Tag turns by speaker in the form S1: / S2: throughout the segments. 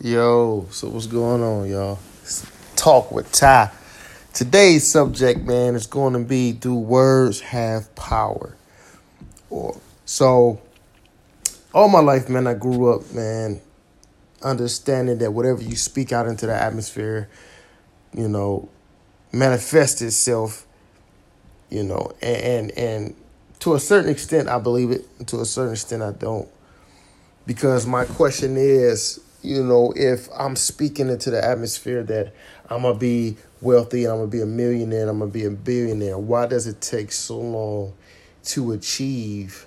S1: Yo, so what's going on, y'all? Talk with Ty. Today's subject, man, is going to be do words have power? Or so all my life, man, I grew up, man, understanding that whatever you speak out into the atmosphere, you know, manifests itself, you know, and and, and to a certain extent I believe it, to a certain extent I don't. Because my question is, you know, if I'm speaking into the atmosphere that I'm gonna be wealthy and I'm gonna be a millionaire and I'm gonna be a billionaire, why does it take so long to achieve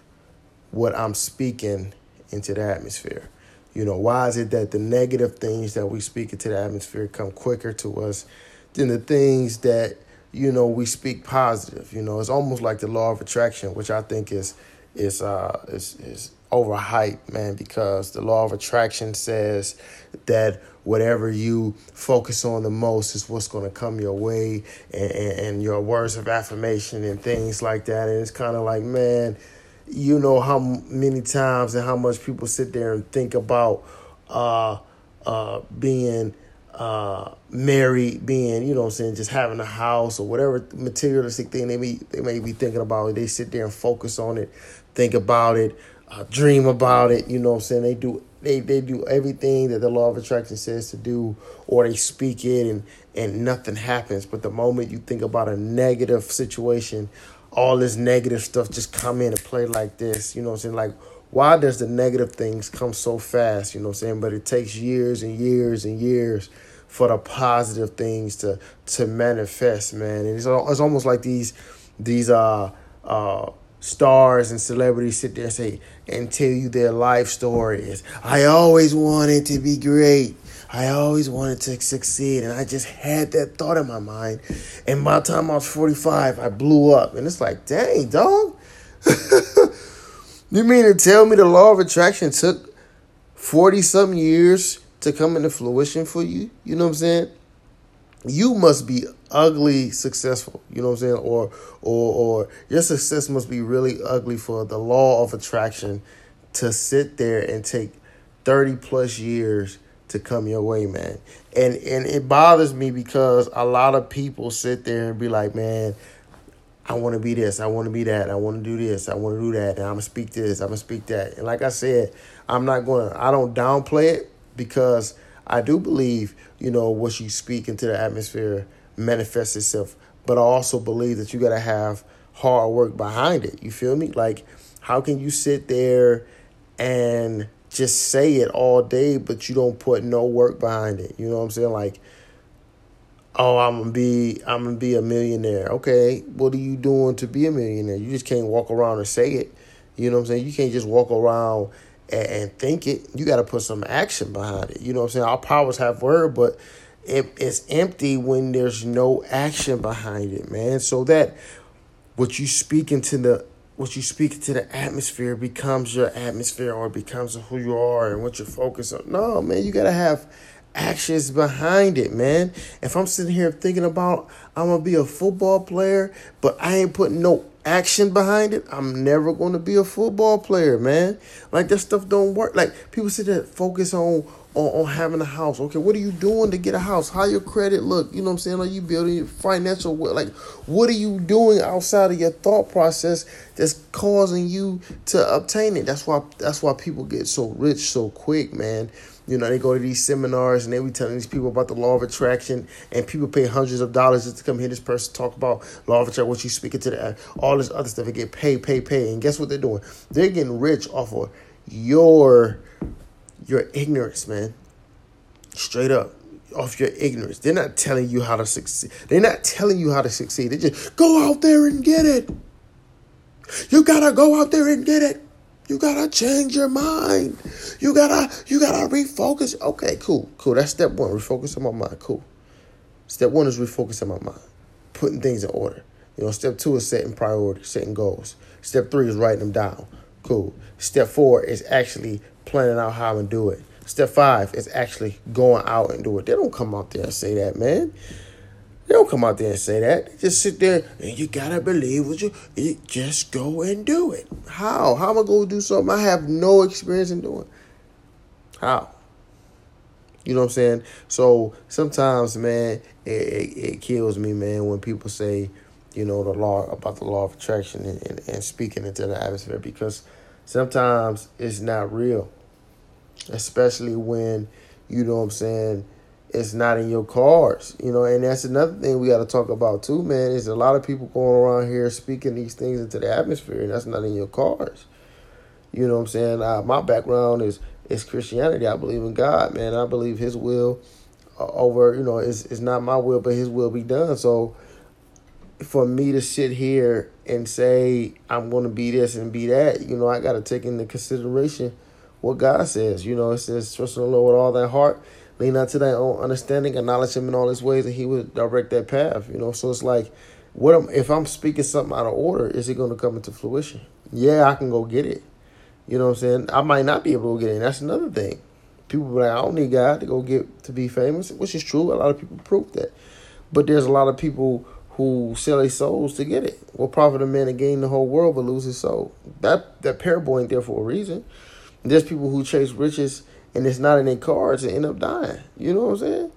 S1: what I'm speaking into the atmosphere? You know, why is it that the negative things that we speak into the atmosphere come quicker to us than the things that, you know, we speak positive? You know, it's almost like the law of attraction, which I think is is uh is is overhyped, man, because the law of attraction says that whatever you focus on the most is what's going to come your way and, and, and, your words of affirmation and things like that. And it's kind of like, man, you know how many times and how much people sit there and think about uh, uh, being uh, married, being, you know I'm saying, just having a house or whatever materialistic thing they may, they may be thinking about. They sit there and focus on it, think about it, uh, dream about it. You know what I'm saying? They do they they do everything that the law of attraction says to do, or they speak it and and nothing happens. But the moment you think about a negative situation, all this negative stuff just come in and play like this. You know what I'm saying? Like why does the negative things come so fast? You know what I'm saying? But it takes years and years and years for the positive things to to manifest, man. And it's it's almost like these these uh uh stars and celebrities sit there and say and tell you their life stories. I always wanted to be great. I always wanted to succeed, and I just had that thought in my mind. And by the time I was 45, I blew up. And it's like, dang, dog. you mean to tell me the law of attraction took 40 something years to come into fruition for you? You know what I'm saying? You must be ugly successful. You know what I'm saying? Or or or your success must be really ugly for the law of attraction to sit there and take 30 plus years to come your way, man. And and it bothers me because a lot of people sit there and be like, man, I want to be this, I want to be that, I want to do this, I want to do that, and I'm gonna speak this, I'm gonna speak that. And like I said, I'm not gonna, I don't downplay it because I do believe, you know, what you speak into the atmosphere manifests itself. But I also believe that you got to have hard work behind it. You feel me? Like, how can you sit there and just say it all day, but you don't put no work behind it? You know what I'm saying? Like, oh, I'm gonna be, I'm gonna be a millionaire. Okay, what are you doing to be a millionaire? You just can't walk around and say it. You know what I'm saying? You can't just walk around and, and think it. You got to put some action behind it. You know what I'm saying? Our powers have word, but it, it's empty when there's no action behind it, man. So that what you speak into the what you speak into the atmosphere becomes your atmosphere or becomes who you are and what you're focused on. No, man, you gotta have actions behind it, man. If I'm sitting here thinking about I'm gonna be a football player, but I ain't putting no action behind it, I'm never gonna be a football player, man. Like that stuff don't work. Like people sit there focus on on, on having a house. Okay, what are you doing to get a house? How your credit look? You know what I'm saying? Are you building your financial? Like, what are you doing outside of your thought process that's causing you to obtain it? That's why that's why people get so rich so quick, man. You know, they go to these seminars and they be telling these people about the law of attraction, and people pay hundreds of dollars just to come hear this person talk about law of attraction, what you speaking to the all this other stuff. They get paid, pay, pay, and guess what they're doing? They're getting rich off of your your ignorance, man. Straight up. Off your ignorance. They're not telling you how to succeed. They're not telling you how to succeed. They just go out there and get it. You gotta go out there and get it. You gotta change your mind. You gotta you gotta refocus. Okay, cool, cool. That's step one. Refocus on my mind. Cool. Step one is refocus on my mind. Putting things in order. You know, step two is setting priorities, setting goals. Step three is writing them down. Cool. Step four is actually planning out how to do it. Step five is actually going out and do it. They don't come out there and say that, man. They don't come out there and say that. They just sit there and you gotta believe what you, you just go and do it. How? How am I gonna do something I have no experience in doing? How? You know what I'm saying? So sometimes, man, it, it, it kills me, man, when people say, you know, the law about the law of attraction and, and, and speaking into the atmosphere because sometimes it's not real. Especially when, you know what I'm saying, it's not in your cards, you know, and that's another thing we got to talk about too, man. Is a lot of people going around here speaking these things into the atmosphere, and that's not in your cards. You know what I'm saying? Uh, my background is is Christianity. I believe in God, man. I believe His will uh, over, you know, it's it's not my will, but His will be done. So, for me to sit here and say I'm going to be this and be that, you know, I got to take into consideration what God says. You know, it says trust in the Lord with all thy heart lean not to thy own understanding, acknowledge him in all his ways, and he would direct that path. You know, so it's like, what am, if I'm speaking something out of order? Is it going to come into fruition? Yeah, I can go get it. You know what I'm saying? I might not be able to get it. that's another thing. People like, I don't need God to go get to be famous, which is true. A lot of people prove that. But there's a lot of people who sell their souls to get it. What profit a man to gain the whole world but lose his soul? That that parable ain't there for a reason. There's people who chase riches and it's not in their cards and end up dying. You know what I'm saying?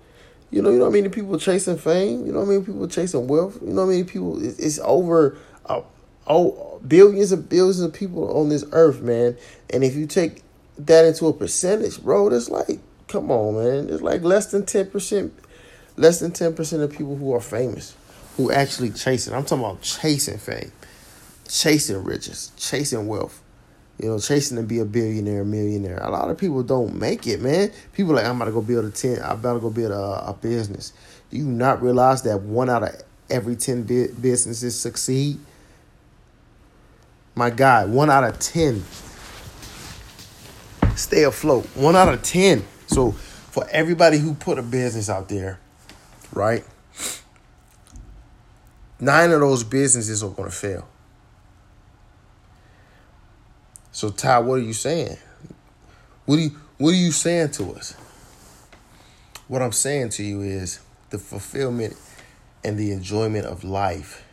S1: You know, you know I mean? People chasing fame. You know I mean? People chasing wealth. You know I mean? People, it's, over uh, oh, billions and billions of people on this earth, man. And if you take that into a percentage, bro, that's like, come on, man. It's like less than 10%, less than 10% of people who are famous who actually chasing. I'm talking about chasing fame, chasing riches, chasing wealth. You know, chasing to be a billionaire, millionaire. A lot of people don't make it, man. People like, I'm about to go build a ten. I'm about to go build a, a business. Do you not realize that one out of every ten businesses succeed? My God, one out of ten stay afloat. One out of ten. So for everybody who put a business out there, right? Nine of those businesses are going to fail. So Ty, what are you saying? What are you what are you saying to us? What I'm saying to you is the fulfillment and the enjoyment of life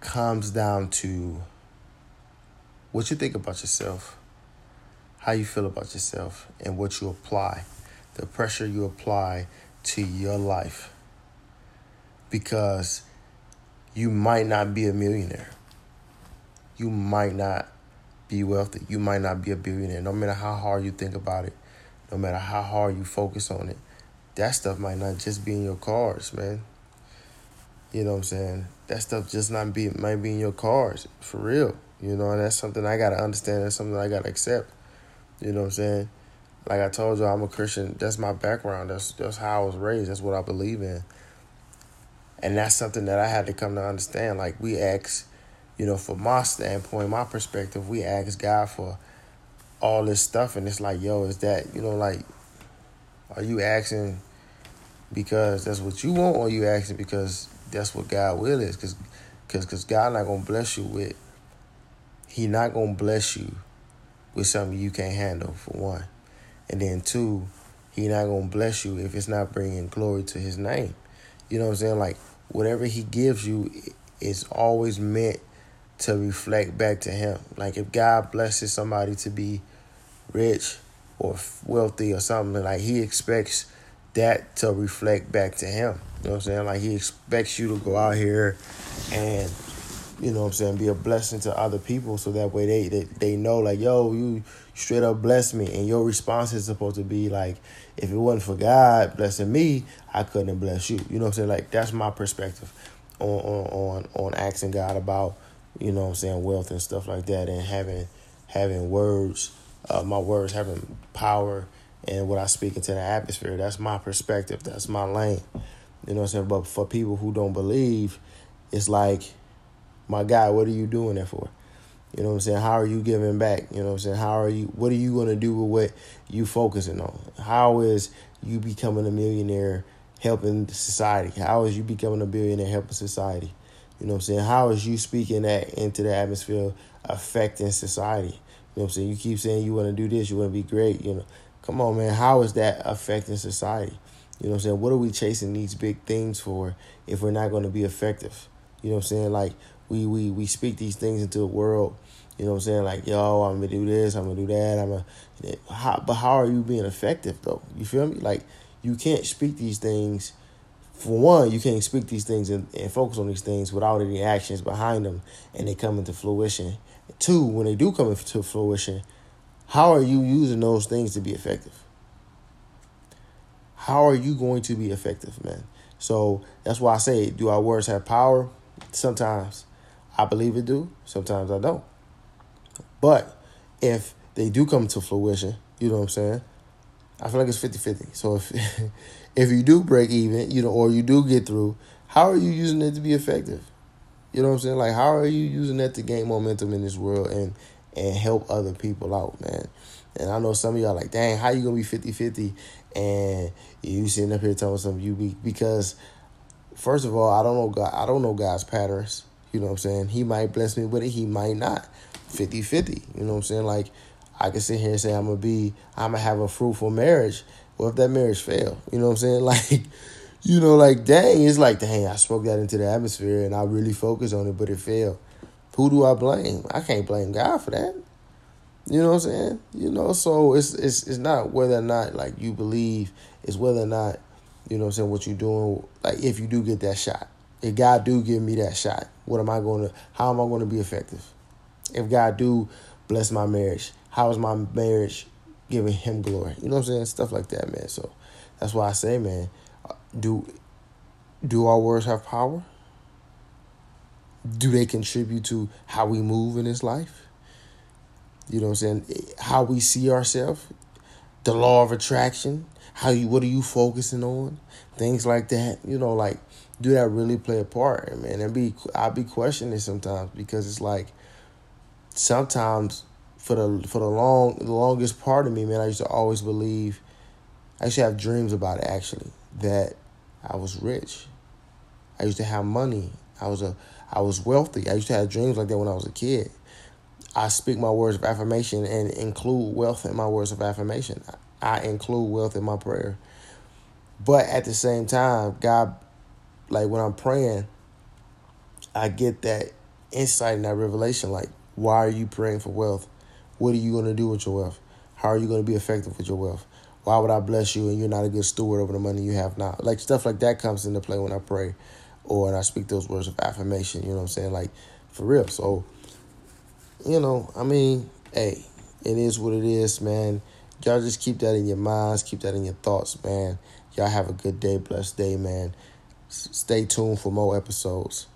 S1: comes down to what you think about yourself, how you feel about yourself, and what you apply, the pressure you apply to your life. Because you might not be a millionaire. You might not be wealthy. You might not be a billionaire. No matter how hard you think about it, no matter how hard you focus on it, that stuff might not just be in your cards, man. You know what I'm saying? That stuff just not be might be in your cards for real. You know, and that's something I gotta understand. That's something I gotta accept. You know what I'm saying? Like I told you, I'm a Christian. That's my background. That's that's how I was raised. That's what I believe in. And that's something that I had to come to understand. Like we ask you know, from my standpoint, my perspective, we ask God for all this stuff, and it's like, yo, is that, you know, like, are you asking because that's what you want, or you asking because that's what God will is? Because cause, cause God not to bless you with, he not to bless you with something you can't handle, for one. And then two, he not to bless you if it's not bringing glory to his name. You know what I'm saying? Like, whatever he gives you is always meant – to reflect back to him. Like if God blesses somebody to be rich or wealthy or something, like he expects that to reflect back to him. You know what I'm saying? Like he expects you to go out here and you know what I'm saying, be a blessing to other people so that way they, they, they know like, yo, you straight up bless me. And your response is supposed to be like, if it wasn't for God blessing me, I couldn't bless you. You know what I'm saying? Like that's my perspective on on on, on asking God about you know I'm saying, wealth and stuff like that and having having words, uh, my words having power and what I speak into the atmosphere. That's my perspective. That's my lane. You know what I'm saying? But for people who don't believe, it's like, my guy, what are you doing that for? You know what I'm saying? How are you giving back? You know what I'm saying? How are you what are you gonna do with what you focusing on? How is you becoming a millionaire helping society? How is you becoming a billionaire helping society? You know what I'm saying? How is you speaking that into the atmosphere affecting society? You know what I'm saying? You keep saying you want to do this, you want to be great, you know. Come on, man. How is that affecting society? You know what I'm saying? What are we chasing these big things for if we're not going to be effective? You know what I'm saying? Like we we we speak these things into the world You know what I'm saying? Like, yo, I'm gonna do this, I'm gonna do that, I'm gonna. But how are you being effective though? You feel me? Like, you can't speak these things. For one, you can't speak these things and, and focus on these things without any actions behind them, and they come into fruition. Two, when they do come into fruition, how are you using those things to be effective? How are you going to be effective, man? So that's why I say, do our words have power? Sometimes I believe it do. Sometimes I don't. But if they do come to fruition, you know what I'm saying? I feel like it's 50-50. So if if you do break even, you know, or you do get through, how are you using it to be effective? You know what I'm saying? Like how are you using that to gain momentum in this world and and help other people out, man? And I know some of y'all like, dang, how you gonna be 50-50 and you sitting up here telling some of you be because first of all, I don't know God I don't know God's patterns. You know what I'm saying? He might bless me with it, he might not. 50-50. You know what I'm saying? Like I can sit here and say I'm gonna be I'm gonna have a fruitful marriage. What if that marriage fail? You know what I'm saying? Like you know, like dang, it's like dang, I spoke that into the atmosphere and I really focused on it, but it failed. Who do I blame? I can't blame God for that. You know what I'm saying? You know, so it's it's it's not whether or not like you believe, it's whether or not, you know what I'm saying, what you're doing, like if you do get that shot. If God do give me that shot, what am I gonna how am I gonna be effective? If God do bless my marriage, how is my marriage giving him glory? You know what I'm saying? Stuff like that, man. So that's why I say, man, uh, do do our words have power? Do they contribute to how we move in this life? You know what I'm saying? How we see ourselves, the law of attraction, how you what are you focusing on? Things like that. You know, like do that really play a part? Man, and be I be questioning sometimes because it's like sometimes for the for the long the longest part of me, man, I used to always believe I used to have dreams about it actually, that I was rich. I used to have money. I was a I was wealthy. I used to have dreams like that when I was a kid. I speak my words of affirmation and include wealth in my words of affirmation. I include wealth in my prayer. But at the same time, God, like when I'm praying, I get that insight and that revelation. Like, why are you praying for wealth? What are you going to do with your wealth? How are you going to be effective with your wealth? Why would I bless you and you're not a good steward over the money you have now? Like, stuff like that comes into play when I pray or when I speak those words of affirmation. You know what I'm saying? Like, for real. So, you know, I mean, hey, it is what it is, man. Y'all just keep that in your minds, keep that in your thoughts, man. Y'all have a good day, blessed day, man. S- stay tuned for more episodes.